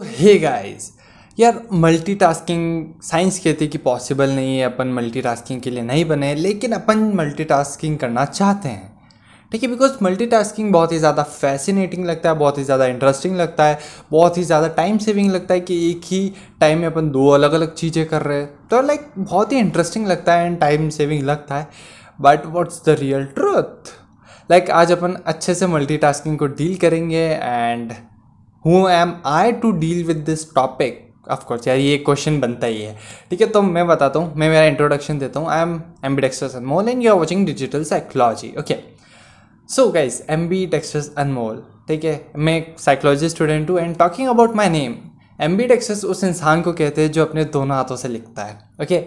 हे guys यार multitasking science कहती है कि पॉसिबल नहीं है, अपन मल्टीटास्किंग के लिए नहीं बने, लेकिन अपन मल्टीटास्किंग करना चाहते हैं। ठीक है बिकॉज़ मल्टीटास्किंग बहुत ही ज़्यादा फैसिनेटिंग लगता है, बहुत ही ज़्यादा इंटरेस्टिंग लगता है, बहुत ही ज़्यादा टाइम सेविंग लगता है कि एक ही टाइम में अपन दो अलग अलग चीज़ें कर रहे हैं। तो लाइक बहुत ही इंटरेस्टिंग लगता है एंड टाइम सेविंग लगता है। But what's the real truth like आज अपन अच्छे से मल्टीटास्किंग को डील करेंगे and who am I to deal with this topic of course यार, ये क्वेश्चन बनता ही है। ठीक है तो मैं बताता हूँ, मैं मेरा इंट्रोडक्शन देता हूँ। I am M B Dexters Anmol and you are watching digital psychology okay so guys M B Dexters Anmol ठीक है? मैं एक साइकोलॉजी स्टूडेंट हूँ and talking about my name M B Dexters उस इंसान को कहते हैं जो अपने दोनों हाथों से लिखता है okay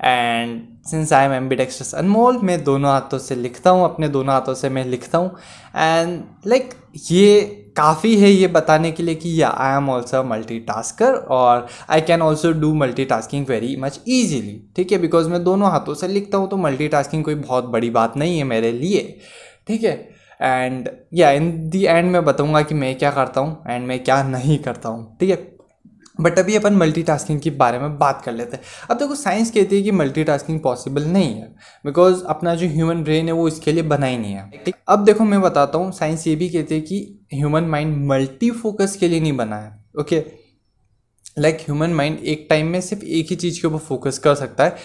and since I am M B Dexters Anmol मैं दोनों हाथों से लिखता हूँ, अपने दोनों हाथों से मैं लिखता हूँ। एंड लाइक ये काफ़ी है ये बताने के लिए कि या I am also multi tasker और I can also do multi tasking very much easily ठीक है? बिकॉज़ मैं दोनों हाथों से लिखता हूँ तो मल्टी टास्किंग कोई बहुत बड़ी बात नहीं है मेरे लिए। ठीक है? एंड या इन दी एंड मैं बताऊँगा कि मैं क्या करता हूँ एंड मैं क्या नहीं करता हूँ। ठीक है? बट अभी अपन मल्टीटास्किंग के बारे में बात कर लेते हैं। अब देखो तो साइंस कहती है कि मल्टीटास्किंग पॉसिबल नहीं है। बिकॉज़ अपना जो ह्यूमन ब्रेन है वो इसके लिए बना ही नहीं है। ठीक? अब देखो, मैं बताता हूँ साइंस ये भी कहती है कि ह्यूमन माइंड मल्टी फोकस के लिए नहीं बना है ओके लाइक ह्यूमन माइंड एक टाइम में सिर्फ़ एक ही चीज़ के ऊपर फोकस कर सकता है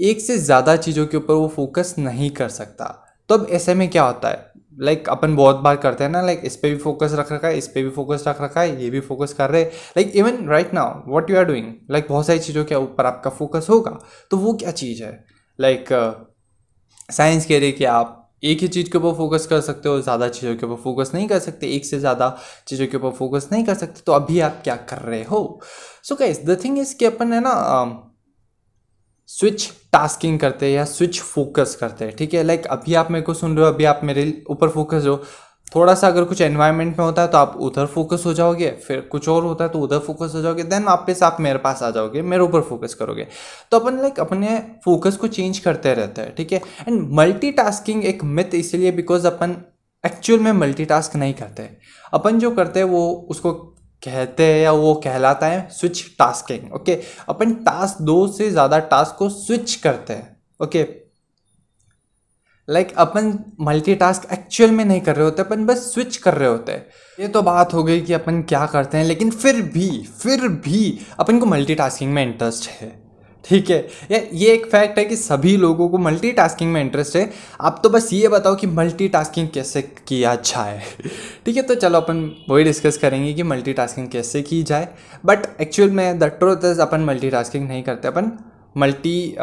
एक से ज़्यादा चीज़ों के ऊपर वो फोकस नहीं कर सकता। तो अब ऐसे में क्या होता है? लाइक like, अपन बहुत बार करते हैं ना लाइक like, इस पर भी फोकस रख रखा है इस पर भी फोकस रख रखा है ये भी फोकस कर रहे हैं। Like even right now what you are doing like बहुत सारी चीज़ों के ऊपर आपका फोकस होगा तो वो क्या चीज़ है? लाइक like, साइंस uh, कह रही कि आप एक ही चीज़ के ऊपर फोकस कर सकते हो, ज़्यादा चीज़ों के ऊपर फोकस नहीं कर सकते, एक से ज़्यादा चीज़ों के ऊपर फोकस नहीं कर सकते तो अभी आप क्या कर रहे हो? So guys the thing is कि अपन है ना स्विच टास्किंग करते हैं या स्विच फोकस करते हैं, ठीक है? लाइक अभी आप मेरे को सुन रहे हो, अभी आप मेरे ऊपर फोकस हो थोड़ा सा अगर कुछ एनवायरनमेंट में होता है तो आप उधर फोकस हो जाओगे, फिर कुछ और होता है तो उधर फोकस हो जाओगे देन वापस आप मेरे पास आ जाओगे, मेरे ऊपर फोकस करोगे। तो अपन लाइक अपने फोकस को चेंज करते रहते हैं, ठीक है? एंड मल्टी एक मिथ इसलिए बिकॉज़ अपन एक्चुअल में मल्टी नहीं करते। अपन जो करते हैं वो उसको कहते हैं या वो कहलाता है स्विच टास्किंग ओके अपन टास्क दो से ज़्यादा टास्क को स्विच करते हैं ओके लाइक like, अपन मल्टीटास्क एक्चुअल में नहीं कर रहे होते अपन बस स्विच कर रहे होते। हैं ये तो बात हो गई कि अपन क्या करते हैं लेकिन फिर भी फिर भी अपन को मल्टीटास्किंग में इंटरेस्ट है। ठीक है? या ये एक फैक्ट है कि सभी लोगों को मल्टीटास्किंग में इंटरेस्ट है। आप तो बस ये बताओ कि मल्टीटास्किंग कैसे किया जाए। ठीक है तो चलो अपन वही डिस्कस करेंगे कि मल्टीटास्किंग कैसे की जाए। बट एक्चुअल में द ट्रूथ अपन मल्टीटास्किंग नहीं करते। अपन मल्टी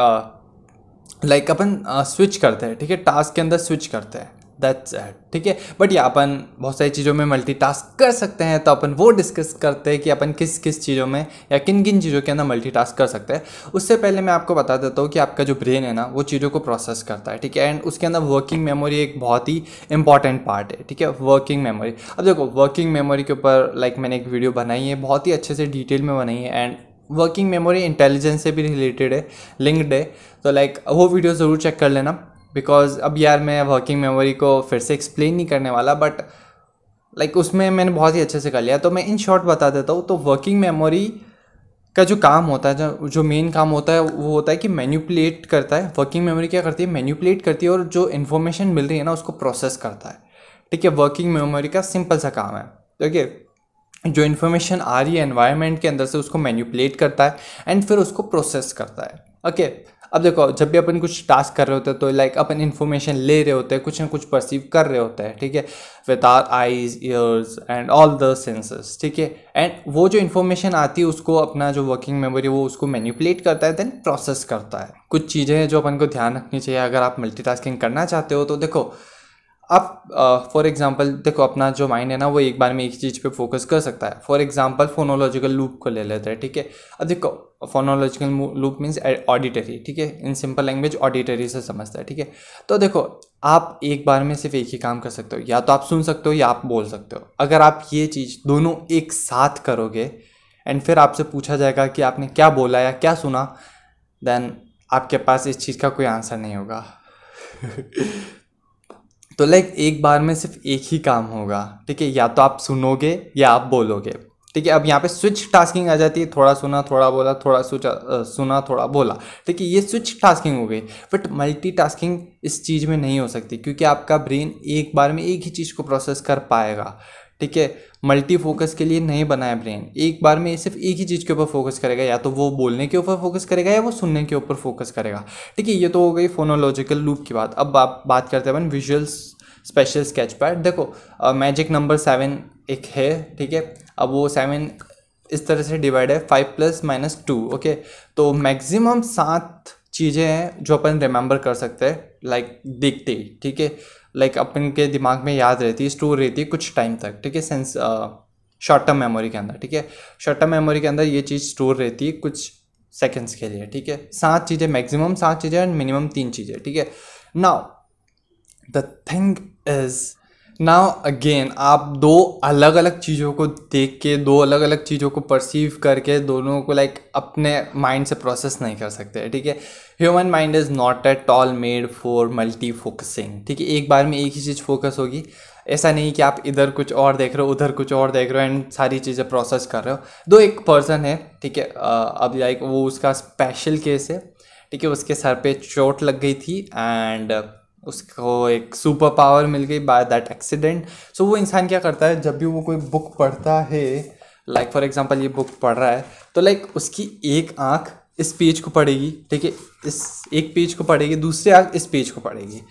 लाइक like, अपन स्विच करते हैं, ठीक है? टास्क के अंदर स्विच करते हैं. दैट्स एट ठीक है? बट या अपन, बहुत सारी चीज़ों में मल्टीटास्क कर सकते हैं तो अपन वो डिस्कस करते हैं कि अपन किस किस चीज़ों में या किन किन चीज़ों के अंदर मल्टीटास्क कर सकते हैं. उससे पहले मैं आपको बता देता हूँ कि आपका जो ब्रेन है ना, वो चीज़ों को प्रोसेस करता है, ठीक है? एंड उसके अंदर वर्किंग मेमोरी एक बहुत ही इंपॉर्टेंट पार्ट है, ठीक है? वर्किंग मेमोरी अब देखो वर्किंग मेमोरी के ऊपर लाइक मैंने एक वीडियो बनाई है, बहुत ही अच्छे से डिटेल में बनाई है एंड वर्किंग मेमोरी इंटेलिजेंस से भी रिलेटेड है लिंक्ड है। तो लाइक वो वीडियो ज़रूर चेक कर लेना बिकॉज़ अब यार मैं वर्किंग मेमोरी को फिर से एक्सप्लेन नहीं करने वाला बट लाइक like, उसमें मैंने बहुत ही अच्छे से कर लिया। तो मैं इन शॉर्ट बता देता हूँ तो वर्किंग मेमोरी का जो काम होता है जो जो मेन काम होता है वो होता है कि मैन्यूपलेट करता है। वर्किंग मेमोरी क्या करती है? मैन्यूपलेट करती है और जो इन्फॉर्मेशन मिल रही है ना उसको प्रोसेस करता है। ठीक है वर्किंग मेमोरी का सिंपल सा काम है। देखिए जो इन्फॉर्मेशन आ रही है एनवायरनमेंट के अंदर से उसको मैन्यूपलेट करता है एंड फिर उसको प्रोसेस करता है। Okay okay? अब देखो, जब भी अपन कुछ टास्क कर रहे होते हैं तो लाइक अपन इन्फॉर्मेशन ले रहे होते हैं, कुछ ना कुछ परसीव कर रहे होते हैं, ठीक है? With our eyes ears and all the senses ठीक है? एंड वो जो इन्फॉर्मेशन आती है उसको अपना जो वर्किंग मेमोरी वो उसको मैन्यूपलेट करता है देन प्रोसेस करता है। कुछ चीज़ें हैं जो अपन को ध्यान रखनी चाहिए, अगर आप मल्टीटास्किंग करना चाहते हो तो देखो आप फॉर एग्जांपल देखो अपना जो माइंड है ना, वो एक बार में एक चीज़ पे फोकस कर सकता है। फॉर एग्जांपल फोनोलॉजिकल लूप को ले लेते हैं, ठीक है? अब देखो फोनोलॉजिकल लूप मीन्स ऑडिटरी ठीक है? इन सिंपल लैंग्वेज ऑडिटरी से समझता है, ठीक है? तो देखो, आप एक बार में सिर्फ़ एक ही काम कर सकते हो। या तो आप सुन सकते हो, या आप बोल सकते हो। अगर आप ये चीज़ दोनों एक साथ करोगे एंड फिर आपसे पूछा जाएगा कि आपने क्या बोला या क्या सुना देन आपके पास इस चीज़ का कोई आंसर नहीं होगा। तो लाइक एक बार में सिर्फ़ एक ही काम होगा, ठीक है? या तो आप सुनोगे या आप बोलोगे, ठीक है? अब यहाँ पे स्विच टास्किंग आ जाती है, थोड़ा सुना, थोड़ा बोला, थोड़ा सोचा सुना, थोड़ा बोला, ठीक है? ये स्विच टास्किंग हो गई बट मल्टी टास्किंग इस चीज़ में नहीं हो सकती, क्योंकि आपका ब्रेन एक बार में एक ही चीज़ को प्रोसेस कर पाएगा। ठीक है? मल्टी फोकस के लिए नहीं बनाया ब्रेन एक बार में सिर्फ़ एक ही चीज़ के ऊपर फोकस करेगा, या तो वो बोलने के ऊपर फोकस करेगा, या वो सुनने के ऊपर फोकस करेगा। ठीक है, ये तो हो गई फोनोलॉजिकल लूप की बात। अब आप बात करते हैं अपन विजुअल्स स्पेशल स्केच पैड देखो मैजिक नंबर सेवन एक है, ठीक है? अब वो सेवन इस तरह से डिवाइड है five plus minus two okay तो मैक्सिमम सात चीज़ें हैं जो अपन रिमेंबर कर सकते हैं लाइक देखते ही, ठीक है? लाइक अपन के दिमाग में याद रहती है, स्टोर रहती है कुछ टाइम तक, ठीक है? सेंस शॉर्ट टर्म मेमोरी के अंदर, ठीक है? शॉर्ट टर्म मेमोरी के अंदर ये चीज़ स्टोर रहती है कुछ सेकेंड्स के लिए, ठीक है? सात चीज़ें मैक्सिमम सात चीज़ें एंड मिनिमम तीन चीज़ें, ठीक है? Now the thing is now again आप दो अलग अलग चीज़ों को देख के, दो अलग अलग चीज़ों को परसीव करके दोनों को लाइक अपने माइंड से प्रोसेस नहीं कर सकते, ठीक है? Human mind is not at all made for multi focusing ठीक है? एक बार में एक ही चीज़ फोकस होगी। ऐसा नहीं कि आप इधर कुछ और देख रहे हो, उधर कुछ और देख रहे हो एंड सारी चीज़ें प्रोसेस कर रहे हो। दो एक पर्सन है, ठीक है? अब लाइक वो उसका स्पेशल केस है, ठीक है? उसके सर पे चोट लग गई थी एंड उसको एक सुपर पावर मिल गई बाय दैट एक्सीडेंट सो वो इंसान क्या करता है? जब भी वो कोई बुक पढ़ता है लाइक फॉर एग्जांपल ये बुक पढ़ रहा है तो लाइक like, उसकी एक आँख इस पेज को पढ़ेगी ठीक है? इस एक पेज को पढ़ेगी दूसरी आँख इस पेज को पढ़ेगी।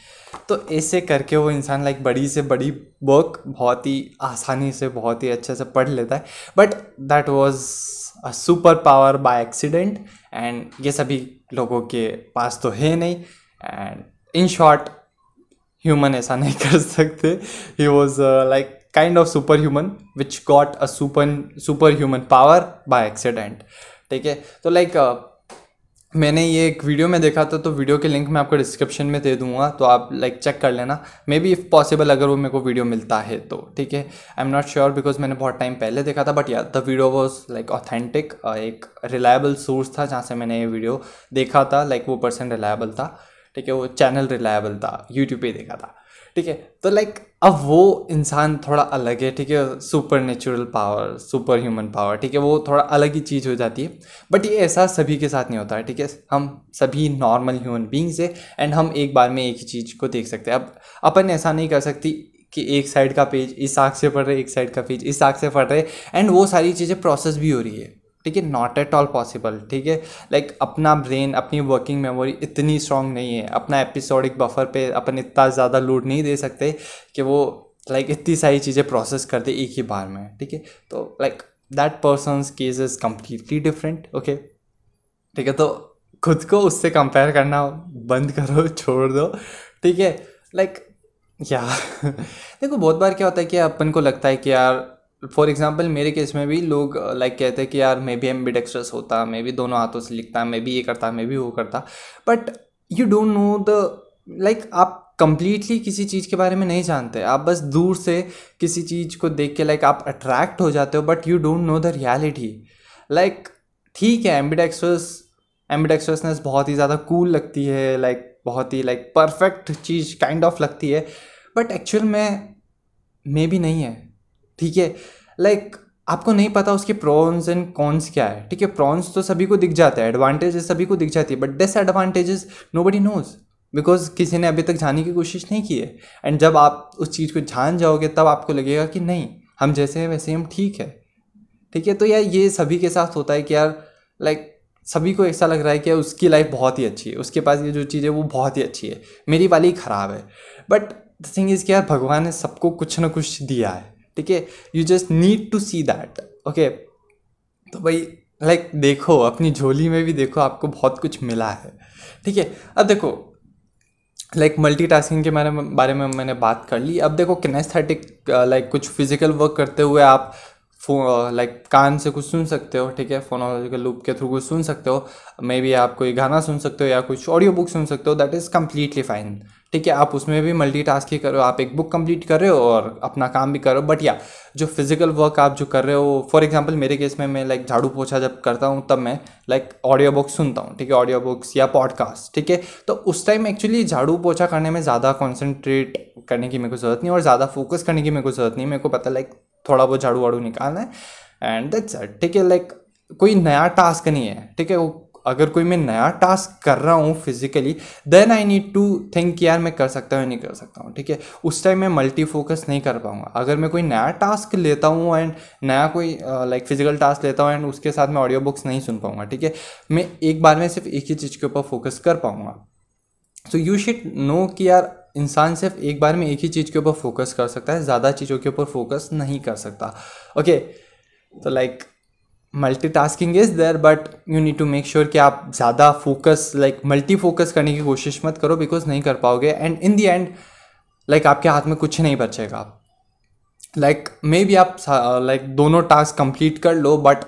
तो ऐसे करके वो इंसान लाइक बड़ी से बड़ी बुक बहुत ही आसानी से बहुत ही अच्छे से पढ़ लेता है। But that was a super power by accident and ये सभी लोगों के पास तो है नहीं। एंड इन शॉर्ट ह्यूमन ऐसा नहीं कर सकते। He was like kind of super human which got a super super human power by accident ठीक है? तो लाइक like, uh, मैंने ये एक वीडियो में देखा था तो वीडियो के लिंक मैं आपको डिस्क्रिप्शन में दे दूँगा तो आप लाइक चेक कर लेना। मे बी इफ़ पॉसिबल अगर वो मेरे को वीडियो मिलता है तो ठीक है? I am not sure because मैंने बहुत टाइम पहले देखा था बट या the video was like authentic एक रिलायबल सोर्स था जहाँ से मैंने ये वीडियो देखा था लाइक like, वो पर्सन रिलायबल था। ठीक है, वो चैनल रिलायबल था यूट्यूब पे देखा था। ठीक है तो लाइक अब वो इंसान थोड़ा अलग है, ठीक है super natural power super human power ठीक है, वो थोड़ा अलग ही चीज़ हो जाती है। बट ये ऐसा सभी के साथ नहीं होता है ठीक है, हम सभी नॉर्मल ह्यूमन बींग्स है एंड हम एक बार में एक ही चीज़ को देख सकते हैं। अब अपन ऐसा नहीं कर सकती कि एक साइड का पेज इस आँख से पढ़ रहे एक साइड का पेज इस आँख से पढ़ रहे एंड वो सारी चीज़ें प्रोसेस भी हो रही है। ठीक है? नॉट एट ऑल पॉसिबल ठीक है? लाइक अपना ब्रेन अपनी वर्किंग मेमोरी इतनी स्ट्रांग नहीं है। अपना एपिसोडिक बफर पे अपन इतना ज़्यादा लोड नहीं दे सकते कि वो लाइक like, इतनी सारी चीज़ें प्रोसेस कर दे एक ही बार में ठीक है? तो like that person's case is completely different okay ठीक है? तो खुद को उससे कंपेयर करना बंद करो छोड़ दो ठीक है? लाइक या देखो बहुत बार क्या होता है कि अपन को लगता है कि यार फॉर एग्ज़ाम्पल मेरे केस में भी लोग लाइक uh, कहते हैं कि यार मे भी एम एक्सप्रेस होता मे भी दोनों हाथों से लिखता मे भी ये करता मे भी वो करता। But you don't know the like आप कंप्लीटली किसी चीज़ के बारे में नहीं जानते। आप बस दूर से किसी चीज़ को देख के लाइक like, आप अट्रैक्ट हो जाते हो but you don't know the reality like ठीक है एम्बिड एक्सप्रेस एम्बिड एक्सप्रेसनेस बहुत ही ज़्यादा कूल लगती है लाइक like, बहुत ही लाइक परफेक्ट चीज़ काइंड ऑफ़ लगती है। बट एक्चुअल में मे भी नहीं है। ठीक है? लाइक आपको नहीं पता उसके प्रॉन्स एंड कॉन्स क्या है, ठीक है? प्रॉन्स तो सभी को दिख जाता है एडवांटेजेस सभी को दिख जाती है but disadvantages nobody knows because किसी ने अभी तक जानने की कोशिश नहीं की है। एंड जब आप उस चीज़ को जान जाओगे, तब आपको लगेगा कि नहीं, हम जैसे हैं, वैसे हम ठीक है। ठीक है? तो यार, ये सभी के साथ होता है कि यार लाइक सभी को ऐसा लग रहा है कि उसकी लाइफ बहुत ही अच्छी है। उसके पास ये जो चीज़ है, वो बहुत ही अच्छी है। मेरी वाली ख़राब है। बट द थिंग इज़ कि यार, भगवान ने सबको कुछ ना कुछ दिया है। ठीक है? You just need to see that okay तो भाई लाइक like, देखो अपनी झोली में भी देखो आपको बहुत कुछ मिला है ठीक है? अब देखो लाइक मल्टीटास्किंग के बारे में बारे में मैंने बात कर ली। अब देखो किनेस्थेटिक लाइक uh, कुछ फ़िज़िकल वर्क करते हुए आप लाइक like, कान से कुछ सुन सकते हो ठीक है? फोनोलॉजिकल लूप के थ्रू कुछ सुन सकते हो। मे बी आप कोई गाना सुन सकते हो या कुछ ऑडियो बुक सुन सकते हो दैट इज़ कम्प्लीटली फाइन ठीक है? आप उसमें भी मल्टी टास्क ही करो आप एक बुक कंप्लीट कर रहे हो और अपना काम भी कर रहे हो बट या जो फ़िज़िकल वर्क आप जो कर रहे हो फॉर एग्जांपल मेरे केस में मैं लाइक झाड़ू पोछा जब करता हूँ तब मैं लाइक ऑडियो बुक्स सुनता हूँ ठीक है? ऑडियो बुक्स या पॉडकास्ट ठीक है? तो उस टाइम एक्चुअली झाड़ू पोछा करने में ज़्यादा कॉन्सेंट्रेट करने की मेरे को ज़रूरत नहीं और ज़्यादा फोकस करने की मेरे को ज़रूरत नहीं मेरे को पता लाइक थोड़ा बहुत झाड़ू वाड़ू निकालना है एंड दैट्स ठीक है लाइक कोई नया टास्क नहीं है, ठीक है? अगर कोई मैं नया टास्क कर रहा हूँ physically then I need to think यार मैं कर सकता हूँ नहीं कर सकता हूँ, ठीक है? उस टाइम मैं मल्टी फोकस नहीं कर पाऊँगा। अगर मैं कोई नया टास्क लेता हूँ एंड नया कोई लाइक फ़िज़िकल टास्क लेता हूँ एंड उसके साथ मैं ऑडियो बुक्स नहीं सुन पाऊँगा, ठीक है? मैं एक बार में सिर्फ़ एक ही चीज़ के ऊपर फोकस कर पाऊँगा। सो यू शिट नो कि यार इंसान सिर्फ़ एक बार में एक ही चीज़ के ऊपर फोकस कर सकता है ज़्यादा चीज़ों के ऊपर फोकस नहीं कर सकता। ओके तो like multi tasking is there but you need to make sure कि आप ज़्यादा फोकस लाइक मल्टी फोकस करने की कोशिश मत करो बिकॉज़ नहीं कर पाओगे and in the end like आपके हाथ में कुछ नहीं बचेगा। लाइक मे बी आप लाइक like, दोनों टास्क कंप्लीट कर लो बट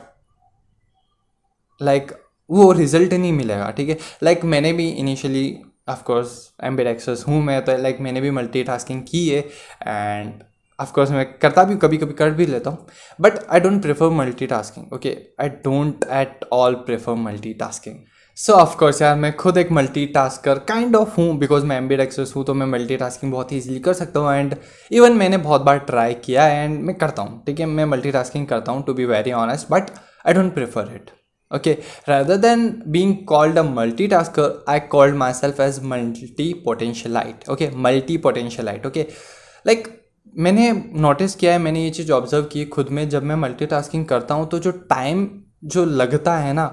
लाइक like, वो रिज़ल्ट नहीं मिलेगा ठीक है? लाइक मैंने भी इनिशियली ऑफकोर्स एम्बेड एक्सेस हूँ मैं तो लाइक मैंने भी मल्टी टास्किंग की है एंड ऑफकोर्स मैं करता भी कभी कभी कर भी लेता हूँ but I don't prefer multi tasking okay I don't at all prefer multi tasking so of course यार, मैं खुद एक मल्टी टास्कर काइंड ऑफ़ हूँ बिकॉज़ मैं एम एक्सेस हूँ तो मैं मल्टी टास्किंग बहुत ही ईजिली कर सकता हूँ एंड इवन मैंने बहुत बार ट्राई किया एंड मैं करता हूँ, ठीक है? मैं मल्टी टास्किंग करता हूँ to be very honest but I don't prefer it okay, rather than being called a multitasker, i called myself as multi potentialite okay multi potentialite okay, like, मैंने नोटिस किया है, मैंने ये चीज़ ऑब्ज़र्व की खुद में, जब मैं मल्टीटास्किंग करता हूँ तो जो टाइम जो लगता है ना,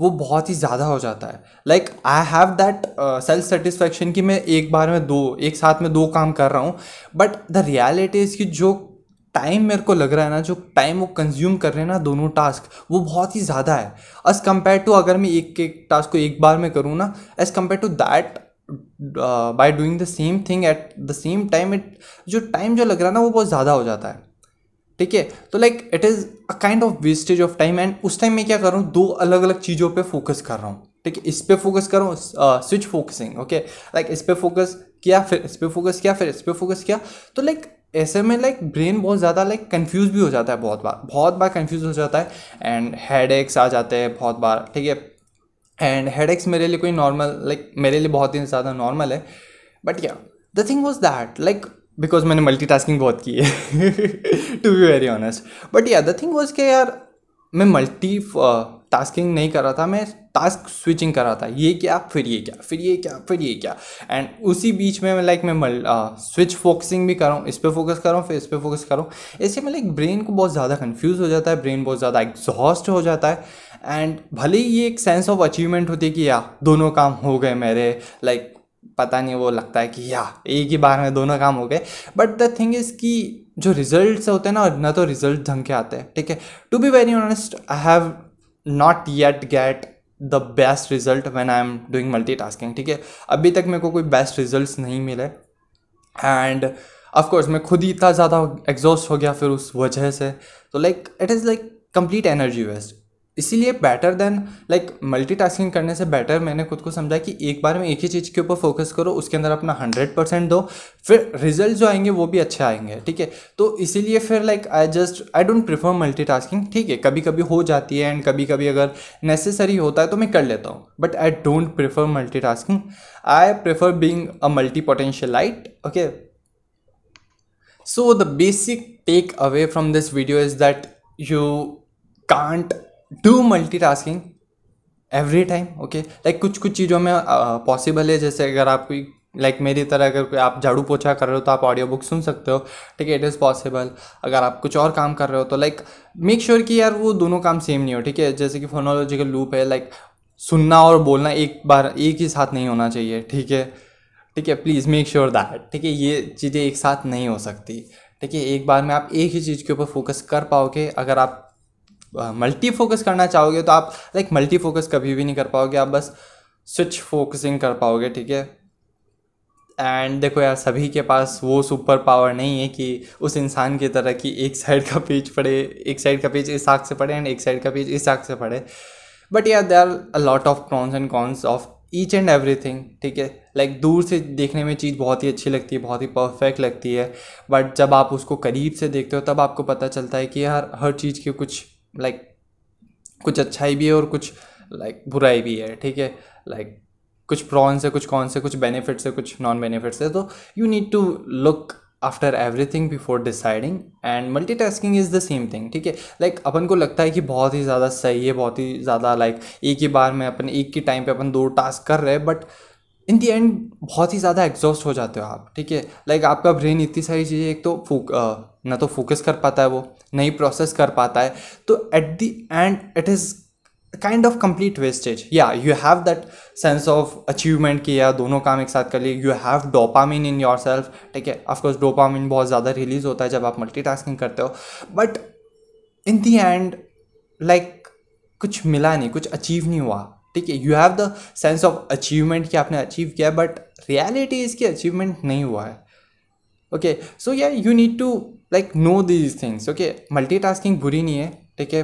वो बहुत ही ज़्यादा हो जाता है। Like I have that self satisfaction कि मैं एक बार में दो, एक साथ में दो काम कर रहा हूँ बट द रियलिटी इज़ कि जो टाइम मेरे को लग रहा है ना, जो टाइम वो कंज्यूम कर रहे हैं ना दोनों टास्क वो बहुत ही ज़्यादा है। एज़ कंपेयर टू अगर मैं एक एक टास्क को एक बार में करूँ ना as compare to that by doing the same thing at the same time it जो टाइम जो लग रहा है ना, वो बहुत ज़्यादा हो जाता है। ठीक है? तो like it is a kind of wastage of time and उस टाइम मैं क्या कर रहा हूँ? दो अलग अलग चीज़ों पे फोकस कर रहा हूँ। ठीक है? इस पे फोकस कर रहा हूँ स्विच फोकसिंग ओके लाइक इस पे फोकस किया, फिर इस पे फोकस किया, फिर इस पे फोकस किया। तो लाइक ऐसे में लाइक ब्रेन बहुत ज़्यादा लाइक कंफ्यूज भी हो जाता है बहुत बार बहुत बार कंफ्यूज हो जाता है एंड हेड आ जाते हैं बहुत बार, ठीक है? एंड हेड मेरे लिए कोई नॉर्मल लाइक मेरे लिए बहुत ही ज़्यादा नॉर्मल है बट या the thing was that like because मैंने मल्टी टास्किंग बहुत की है to be very honest but या द थिंग वॉज़ के यार, मैं मल्टी टास्किंग नहीं कर रहा था, मैं टास्क स्विचिंग कर रहा था। ये क्या? फिर ये क्या? फिर ये क्या? फिर ये क्या? एंड उसी बीच में, मैं लाइक मैं मल स्विच फोकसिंग भी कर रहा हूँ, इस पर फोकस कर रहा हूँ, फिर इस पर फोकस कर ऐसे में लाइक ब्रेन को बहुत ज़्यादा कन्फ्यूज़ हो जाता है ब्रेन बहुत ज़्यादा एग्जॉस्ट हो जाता है। एंड भले ही ये एक सेंस ऑफ़ अचीवमेंट होती है कि या दोनों काम हो गए मेरे। लाइक पता नहीं, वो लगता है कि या एक ही बार में दोनों काम हो गए। बट द थिंग इज़ कि जो रिज़ल्ट होते हैं ना ना तो रिज़ल्ट ढंग के आते हैं, ठीक है? To be very honest I have not yet get the best result when I am doing multi tasking ठीक है? अभी तक मेरे को कोई बेस्ट रिज़ल्ट नहीं मिले। एंड ऑफकोर्स मैं खुद ही इतना ज़्यादा एग्जॉस्ट हो गया फिर उस वजह से। तो like it is like complete energy waste इसीलिए बेटर देन लाइक मल्टीटास्किंग करने से बेटर मैंने खुद को समझा कि एक बार में एक ही चीज़ के ऊपर फोकस करो, उसके अंदर अपना हंड्रेड परसेंट दो, फिर रिज़ल्ट जो आएँगे वो भी अच्छे आएँगे, ठीक है? तो इसीलिए फिर like I just I don't prefer multitasking ठीक है? कभी कभी हो जाती है एंड कभी कभी अगर नेसेसरी होता है तो मैं कर लेता हूँ but I don't prefer multitasking I prefer being a multipotentialite okay so the basic take away from this video is that you can't do multi tasking every time okay like कुछ कुछ चीज़ों में पॉसिबल है जैसे अगर आप कोई like like मेरी तरह अगर आप झाड़ू पोछा कर रहे हो तो आप ऑडियो बुक सुन सकते हो ठीक है? इट इज़ पॉसिबल अगर आप कुछ और काम कर रहे हो तो लाइक मेक श्योर कि यार वो दोनों काम सेम नहीं हो ठीक है? जैसे कि फोनोलॉजिकल लूप है लाइक like, सुनना और बोलना एक बार एक ही साथ नहीं होना चाहिए ठीक है? ठीक है प्लीज़ मेक श्योर दैट ठीक है? ये चीज़ें एक साथ नहीं हो सकती ठीक है? एक बार में आप एक ही चीज़ के ऊपर फोकस कर पाओगे अगर आप मल्टी फोकस करना चाहोगे तो आप लाइक मल्टी फोकस कभी भी नहीं कर पाओगे, आप बस स्विच फोकसिंग कर पाओगे, ठीक है? एंड देखो यार, सभी के पास वो सुपर पावर नहीं है कि उस इंसान की तरह कि एक साइड का पेज पढ़े, एक साइड का पेज इस आग से पढ़े एंड एक साइड का पेज इस आग से पढ़े। बट यार they are a lot of pros and cons of each and everything ठीक है? लाइक दूर से देखने में चीज़ बहुत ही अच्छी लगती है, बहुत ही परफेक्ट लगती है। बट जब आप उसको करीब से देखते हो, तब आपको पता चलता है कि यार, हर चीज़ के कुछ लाइक कुछ अच्छाई भी है और कुछ लाइक बुराई भी है, ठीक है? लाइक कुछ प्रॉन्स है, कुछ कौन से कुछ बेनिफिट्स है, कुछ नॉन बेनिफिट्स है तो you need to look after everything before deciding and multitasking is the same thing ठीक है? लाइक अपन को लगता है कि बहुत ही ज़्यादा सही है, बहुत ही ज़्यादा लाइक एक ही बार में अपन, एक ही टाइम पे अपन दो टास्क कर रहे हैं बट इन दी एंड बहुत ही ज़्यादा एग्जॉस्ट हो जाते हो आप, ठीक है? लाइक आपका ब्रेन इतनी सारी चीज़ें, एक तो फूक ना तो फोकस कर पाता है वो, नहीं प्रोसेस कर पाता है। तो at the end it is kind of complete wastage या you have that sense of achievement कि या दोनों काम एक साथ कर लिए। You have dopamine in yourself ठीक है? ऑफकोर्स डोपामिन बहुत ज़्यादा रिलीज़ होता है जब आप मल्टी करते हो। But in the end like कुछ मिला नहीं, कुछ अचीव नहीं हुआ। ठीक है you have the sense of achievement कि आपने अचीव किया बट रियलिटी इसकी अचीवमेंट नहीं हुआ है। ओके सो या you need to like know these things okay multi बुरी नहीं है, ठीक है?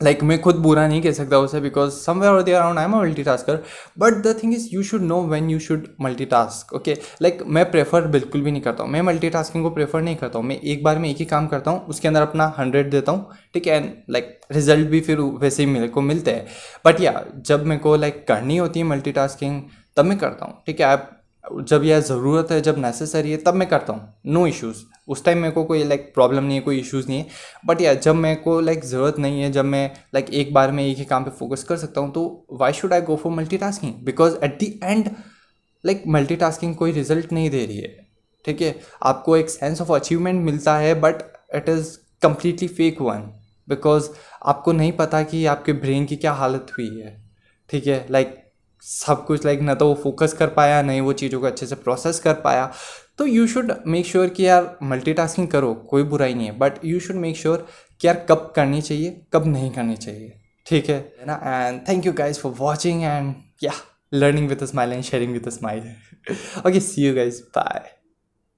लाइक like, मैं खुद बुरा नहीं कह सकता उसे बिकॉज़ समवेयर और there around I am multitasker but the thing is you should know when you should multitask okay like मैं प्रेफर बिल्कुल भी नहीं करता हूँ। मैं मल्टी टास्किंग को प्रेफर नहीं करता हूँ। मैं एक बार में एक ही काम करता हूँ उसके अंदर अपना हंड्रेड देता हूँ ठीक है? एंड लाइक रिज़ल्ट भी फिर वैसे ही मेरे को मिलते हैं। बट या जब मेरे को लाइक like, करनी होती है मल्टी टास्किंग तब मैं करता हूँ ठीक है? आप जब यह ज़रूरत है जब नेसेसरी है तब मैं करता हूँ। नो इश्यूज़ उस टाइम मेरे को कोई लाइक प्रॉब्लम नहीं है, कोई इश्यूज़ नहीं है। बट या जब मेरे को लाइक ज़रूरत नहीं है, जब मैं लाइक एक बार में एक ही काम पे फोकस कर सकता हूँ तो why should I go for multitasking because at the end like multitasking कोई रिज़ल्ट नहीं दे रही है। ठीक है? आपको एक सेंस ऑफ़ अचीवमेंट मिलता है but it is completely fake one because आपको नहीं पता कि आपके ब्रेन की क्या हालत हुई है। ठीक है? लाइक सब कुछ लाइक ना तो वो फोकस कर पाया नहीं वो चीज़ों को अच्छे से प्रोसेस कर पाया। तो यू शुड मेक श्योर कि यार मल्टीटास्किंग करो, कोई बुराई नहीं है। But you should make sure कि यार कब करनी चाहिए, कब नहीं करनी चाहिए। ठीक है? ना? And thank you guys for watching and या learning with a smile and sharing with a smile okay see you guys bye